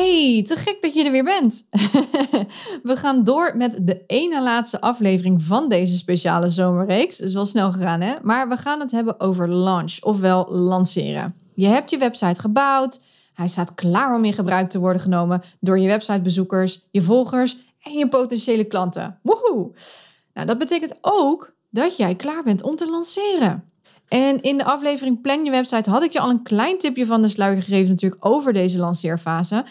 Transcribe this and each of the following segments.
Hey, te gek dat je er weer bent. We gaan door met de ene laatste aflevering van deze speciale zomerreeks. Dat is wel snel gegaan, hè? Maar we gaan het hebben over launch, ofwel lanceren. Je hebt je website gebouwd. Hij staat klaar om in gebruik te worden genomen door je websitebezoekers, je volgers en je potentiële klanten. Woehoe! Nou, dat betekent ook dat jij klaar bent om te lanceren. En in de aflevering Plan je website had ik je al een klein tipje van de sluier gegeven natuurlijk over deze lanceerfase.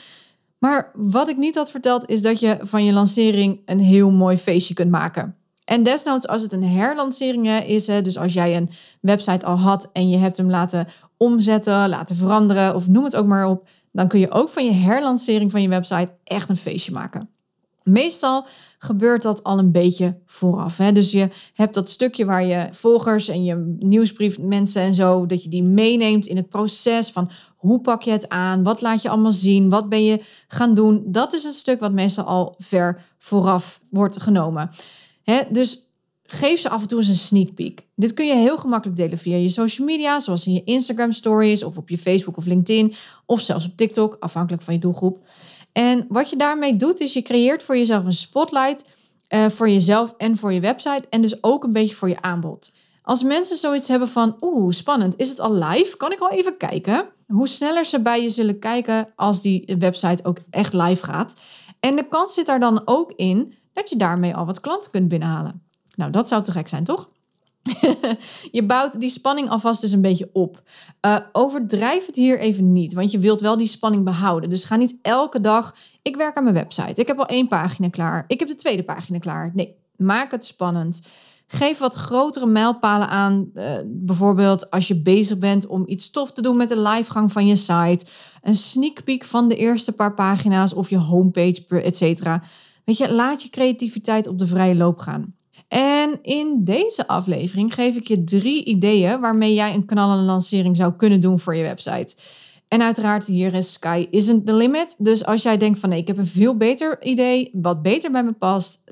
Maar wat ik niet had verteld is dat je van je lancering een heel mooi feestje kunt maken. En desnoods als het een herlancering is, dus als jij een website al had en je hebt hem laten omzetten, laten veranderen of noem het ook maar op, dan kun je ook van je herlancering van je website echt een feestje maken. Meestal gebeurt dat al een beetje vooraf. Hè? Dus je hebt dat stukje waar je volgers en je nieuwsbrief mensen en zo, dat je die meeneemt in het proces van hoe pak je het aan, wat laat je allemaal zien, wat ben je gaan doen. Dat is het stuk wat meestal al ver vooraf wordt genomen. Hè? Dus geef ze af en toe eens een sneak peek. Dit kun je heel gemakkelijk delen via je social media, zoals in je Instagram stories of op je Facebook of LinkedIn of zelfs op TikTok, afhankelijk van je doelgroep. En wat je daarmee doet, is je creëert voor jezelf een spotlight uh, voor jezelf en voor je website. En dus ook een beetje voor je aanbod. Als mensen zoiets hebben van, oeh, spannend, is het al live? Kan ik al even kijken? Hoe sneller ze bij je zullen kijken als die website ook echt live gaat. En de kans zit daar dan ook in dat je daarmee al wat klanten kunt binnenhalen. Nou, dat zou te gek zijn, toch? je bouwt die spanning alvast dus een beetje op. Uh, overdrijf het hier even niet, want je wilt wel die spanning behouden. Dus ga niet elke dag, ik werk aan mijn website. Ik heb al één pagina klaar. Ik heb de tweede pagina klaar. Nee, maak het spannend. Geef wat grotere mijlpalen aan. Uh, bijvoorbeeld als je bezig bent om iets tof te doen met de livegang van je site. Een sneak peek van de eerste paar pagina's of je homepage, et cetera. Weet je, laat je creativiteit op de vrije loop gaan. En in deze aflevering geef ik je drie ideeën waarmee jij een kanaallancering zou kunnen doen voor je website. En uiteraard, hier is Sky isn't the limit. Dus als jij denkt van nee, ik heb een veel beter idee, wat beter bij me past,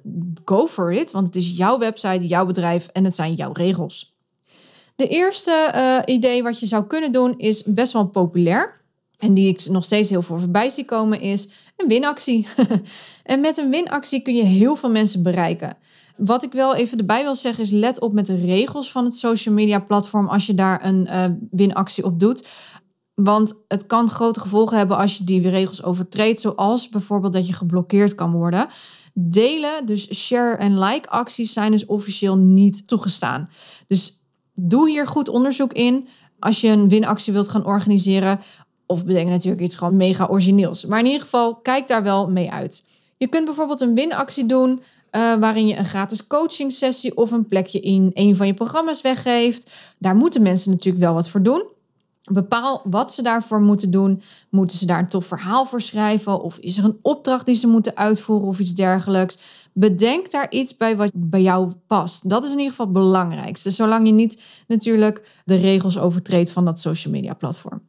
go for it. Want het is jouw website, jouw bedrijf en het zijn jouw regels. De eerste uh, idee wat je zou kunnen doen is best wel populair. En die ik nog steeds heel veel voorbij zie komen is een winactie. en met een winactie kun je heel veel mensen bereiken. Wat ik wel even erbij wil zeggen is let op met de regels van het social media platform als je daar een uh, winactie op doet. Want het kan grote gevolgen hebben als je die regels overtreedt, zoals bijvoorbeeld dat je geblokkeerd kan worden. Delen, dus share en like acties zijn dus officieel niet toegestaan. Dus doe hier goed onderzoek in als je een winactie wilt gaan organiseren. Of bedenk natuurlijk iets gewoon mega origineels. Maar in ieder geval, kijk daar wel mee uit. Je kunt bijvoorbeeld een winactie doen uh, waarin je een gratis coaching sessie of een plekje in een van je programma's weggeeft. Daar moeten mensen natuurlijk wel wat voor doen. Bepaal wat ze daarvoor moeten doen. Moeten ze daar een tof verhaal voor schrijven? Of is er een opdracht die ze moeten uitvoeren of iets dergelijks? Bedenk daar iets bij wat bij jou past. Dat is in ieder geval het belangrijkste. Zolang je niet natuurlijk de regels overtreedt van dat social media platform.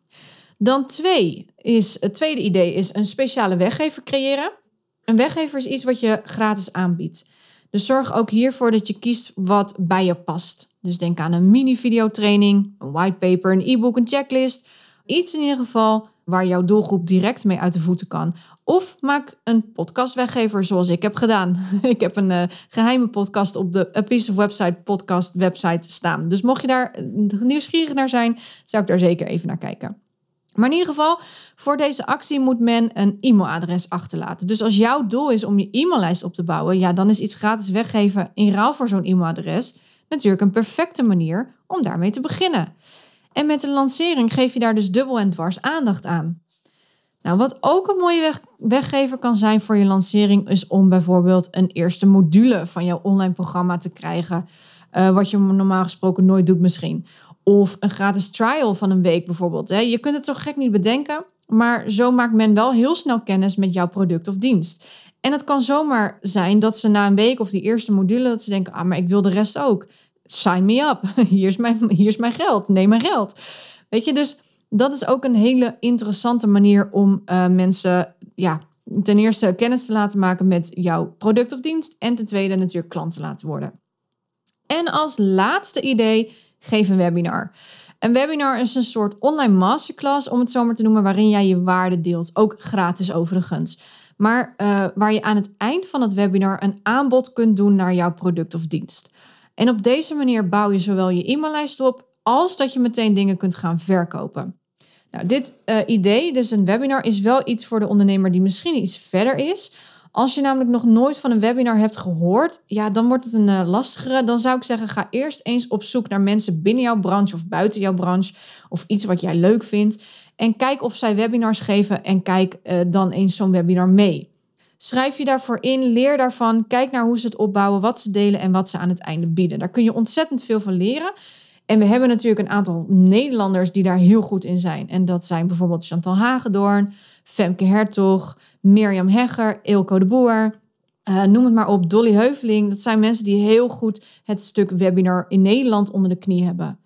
Dan twee is, het tweede idee is een speciale weggever creëren. Een weggever is iets wat je gratis aanbiedt. Dus zorg ook hiervoor dat je kiest wat bij je past. Dus denk aan een mini-videotraining, een whitepaper, een e-book, een checklist. Iets in ieder geval waar jouw doelgroep direct mee uit de voeten kan. Of maak een podcastweggever zoals ik heb gedaan. ik heb een uh, geheime podcast op de A Piece of Website podcast website staan. Dus mocht je daar nieuwsgierig naar zijn, zou ik daar zeker even naar kijken. Maar in ieder geval, voor deze actie moet men een e-mailadres achterlaten. Dus als jouw doel is om je e-maillijst op te bouwen, ja, dan is iets gratis weggeven in ruil voor zo'n e-mailadres natuurlijk een perfecte manier om daarmee te beginnen. En met de lancering geef je daar dus dubbel en dwars aandacht aan. Nou, wat ook een mooie weg weggever kan zijn voor je lancering, is om bijvoorbeeld een eerste module van jouw online programma te krijgen. Uh, wat je normaal gesproken nooit doet, misschien. Of een gratis trial van een week bijvoorbeeld. Je kunt het zo gek niet bedenken. maar zo maakt men wel heel snel kennis met jouw product of dienst. En het kan zomaar zijn dat ze na een week of die eerste module dat ze denken, ah, maar ik wil de rest ook. Sign me up. Hier is mijn, hier is mijn geld. Neem mijn geld. Weet je, dus dat is ook een hele interessante manier om uh, mensen, ja, ten eerste kennis te laten maken met jouw product of dienst. En ten tweede natuurlijk klant te laten worden. En als laatste idee, geef een webinar. Een webinar is een soort online masterclass, om het zo maar te noemen, waarin jij je waarde deelt. Ook gratis overigens. Maar uh, waar je aan het eind van het webinar een aanbod kunt doen naar jouw product of dienst. En op deze manier bouw je zowel je e-maillijst op, als dat je meteen dingen kunt gaan verkopen. Nou, dit uh, idee, dus een webinar, is wel iets voor de ondernemer die misschien iets verder is. Als je namelijk nog nooit van een webinar hebt gehoord, ja, dan wordt het een uh, lastigere. Dan zou ik zeggen, ga eerst eens op zoek naar mensen binnen jouw branche of buiten jouw branche. Of iets wat jij leuk vindt. En kijk of zij webinars geven en kijk uh, dan eens zo'n webinar mee. Schrijf je daarvoor in, leer daarvan, kijk naar hoe ze het opbouwen, wat ze delen en wat ze aan het einde bieden. Daar kun je ontzettend veel van leren. En we hebben natuurlijk een aantal Nederlanders die daar heel goed in zijn. En dat zijn bijvoorbeeld Chantal Hagedoorn, Femke Hertog, Mirjam Hegger, Ilko de Boer. Uh, noem het maar op, Dolly Heuveling. Dat zijn mensen die heel goed het stuk webinar in Nederland onder de knie hebben.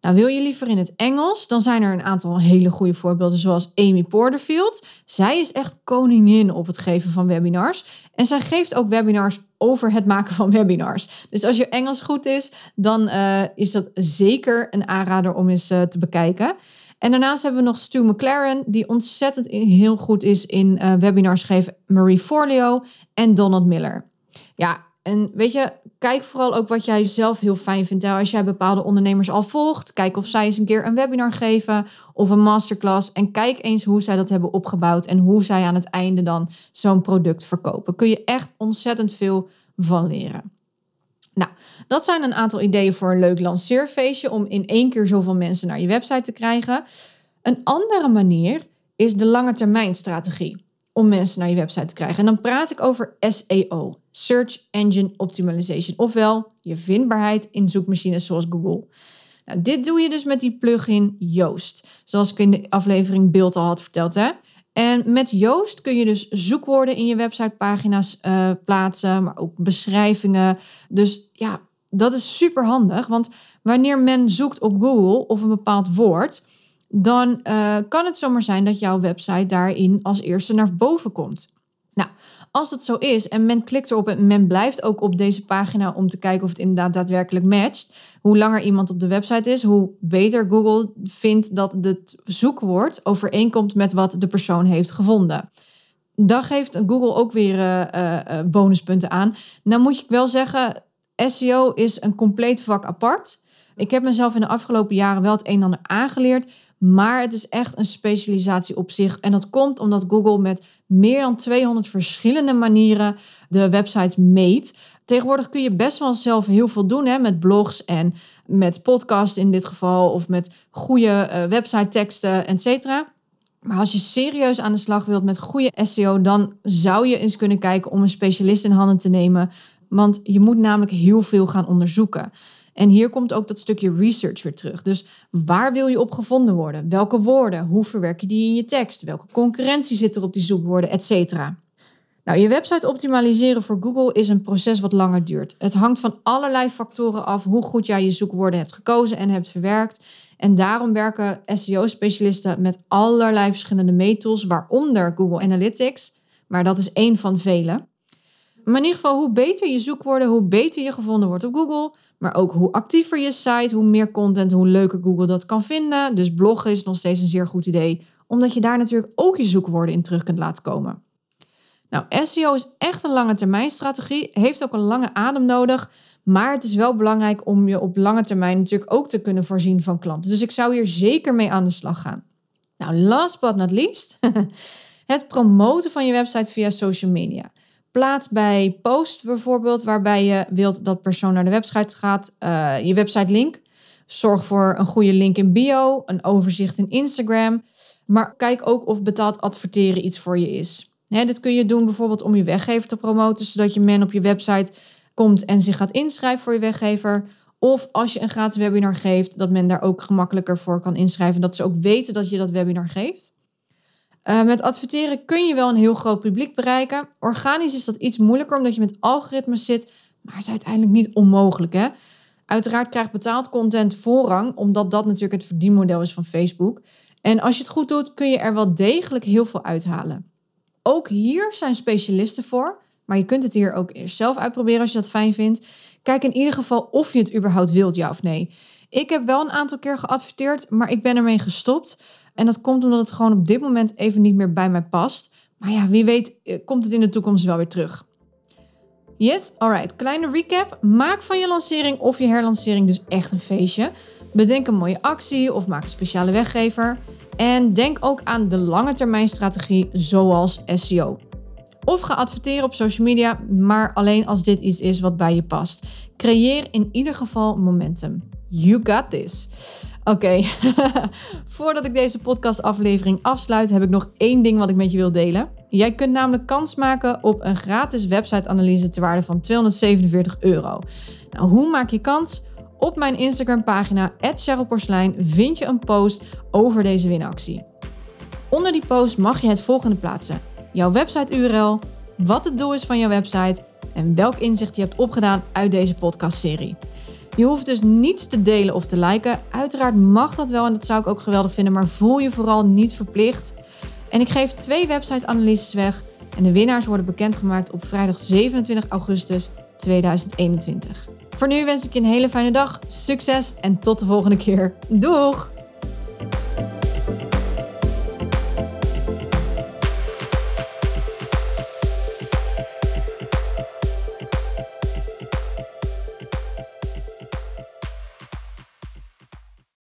Nou, wil je liever in het Engels? Dan zijn er een aantal hele goede voorbeelden, zoals Amy Porterfield. Zij is echt koningin op het geven van webinars. En zij geeft ook webinars over het maken van webinars. Dus als je Engels goed is, dan uh, is dat zeker een aanrader om eens uh, te bekijken. En daarnaast hebben we nog Stu McLaren, die ontzettend heel goed is in uh, webinars geven. Marie Forleo en Donald Miller. Ja, en weet je, kijk vooral ook wat jij zelf heel fijn vindt. Als jij bepaalde ondernemers al volgt, kijk of zij eens een keer een webinar geven of een masterclass. En kijk eens hoe zij dat hebben opgebouwd en hoe zij aan het einde dan zo'n product verkopen. Kun je echt ontzettend veel van leren. Nou, dat zijn een aantal ideeën voor een leuk lanceerfeestje om in één keer zoveel mensen naar je website te krijgen. Een andere manier is de lange termijn strategie om mensen naar je website te krijgen. En dan praat ik over SEO, Search Engine Optimization, ofwel je vindbaarheid in zoekmachines zoals Google. Nou, dit doe je dus met die plugin Yoast, zoals ik in de aflevering beeld al had verteld. Hè? En met Yoast kun je dus zoekwoorden in je websitepagina's uh, plaatsen, maar ook beschrijvingen. Dus ja, dat is super handig, want wanneer men zoekt op Google of een bepaald woord, dan uh, kan het zomaar zijn dat jouw website daarin als eerste naar boven komt. Nou, als het zo is en men klikt erop en men blijft ook op deze pagina om te kijken of het inderdaad daadwerkelijk matcht. Hoe langer iemand op de website is, hoe beter Google vindt dat het zoekwoord overeenkomt met wat de persoon heeft gevonden. Dan geeft Google ook weer uh, uh, bonuspunten aan. Nou moet ik wel zeggen, SEO is een compleet vak apart. Ik heb mezelf in de afgelopen jaren wel het een en ander aangeleerd. Maar het is echt een specialisatie op zich. En dat komt omdat Google met meer dan 200 verschillende manieren de websites meet. Tegenwoordig kun je best wel zelf heel veel doen hè, met blogs en met podcasts in dit geval. Of met goede uh, website teksten, et cetera. Maar als je serieus aan de slag wilt met goede SEO, dan zou je eens kunnen kijken om een specialist in handen te nemen. Want je moet namelijk heel veel gaan onderzoeken. En hier komt ook dat stukje research weer terug. Dus waar wil je op gevonden worden? Welke woorden? Hoe verwerk je die in je tekst? Welke concurrentie zit er op die zoekwoorden, et cetera? Nou, je website optimaliseren voor Google is een proces wat langer duurt. Het hangt van allerlei factoren af hoe goed jij je zoekwoorden hebt gekozen en hebt verwerkt. En daarom werken SEO-specialisten met allerlei verschillende meettools, waaronder Google Analytics. Maar dat is één van vele. Maar in ieder geval, hoe beter je zoekwoorden, hoe beter je gevonden wordt op Google, maar ook hoe actiever je site, hoe meer content, hoe leuker Google dat kan vinden. Dus bloggen is nog steeds een zeer goed idee, omdat je daar natuurlijk ook je zoekwoorden in terug kunt laten komen. Nou, SEO is echt een lange termijn strategie, heeft ook een lange adem nodig, maar het is wel belangrijk om je op lange termijn natuurlijk ook te kunnen voorzien van klanten. Dus ik zou hier zeker mee aan de slag gaan. Nou, last but not least, het promoten van je website via social media. Plaats bij post bijvoorbeeld, waarbij je wilt dat persoon naar de website gaat, uh, je website link. Zorg voor een goede link in bio, een overzicht in Instagram. Maar kijk ook of betaald adverteren iets voor je is. dit kun je doen bijvoorbeeld om je weggever te promoten, zodat je men op je website komt en zich gaat inschrijven voor je weggever. Of als je een gratis webinar geeft, dat men daar ook gemakkelijker voor kan inschrijven. Dat ze ook weten dat je dat webinar geeft. Uh, met adverteren kun je wel een heel groot publiek bereiken. Organisch is dat iets moeilijker omdat je met algoritmes zit, maar is uiteindelijk niet onmogelijk. Hè? Uiteraard krijgt betaald content voorrang, omdat dat natuurlijk het verdienmodel is van Facebook. En als je het goed doet, kun je er wel degelijk heel veel uithalen. Ook hier zijn specialisten voor, maar je kunt het hier ook zelf uitproberen als je dat fijn vindt. Kijk in ieder geval of je het überhaupt wilt, ja of nee. Ik heb wel een aantal keer geadverteerd, maar ik ben ermee gestopt. En dat komt omdat het gewoon op dit moment even niet meer bij mij past. Maar ja, wie weet eh, komt het in de toekomst wel weer terug. Yes, alright. Kleine recap. Maak van je lancering of je herlancering dus echt een feestje. Bedenk een mooie actie of maak een speciale weggever. En denk ook aan de lange termijn strategie zoals SEO. Of ga adverteren op social media, maar alleen als dit iets is wat bij je past. Creëer in ieder geval momentum. You got this. Oké, voordat ik deze podcastaflevering afsluit, heb ik nog één ding wat ik met je wil delen. Jij kunt namelijk kans maken op een gratis website-analyse ter waarde van 247 euro. Nou, hoe maak je kans? Op mijn Instagram-pagina, @cherylporcelein, vind je een post over deze winactie. Onder die post mag je het volgende plaatsen: jouw website-URL, wat het doel is van jouw website en welk inzicht je hebt opgedaan uit deze podcastserie. Je hoeft dus niets te delen of te liken. Uiteraard mag dat wel en dat zou ik ook geweldig vinden, maar voel je vooral niet verplicht. En ik geef twee website-analyses weg en de winnaars worden bekendgemaakt op vrijdag 27 augustus 2021. Voor nu wens ik je een hele fijne dag, succes en tot de volgende keer. Doeg!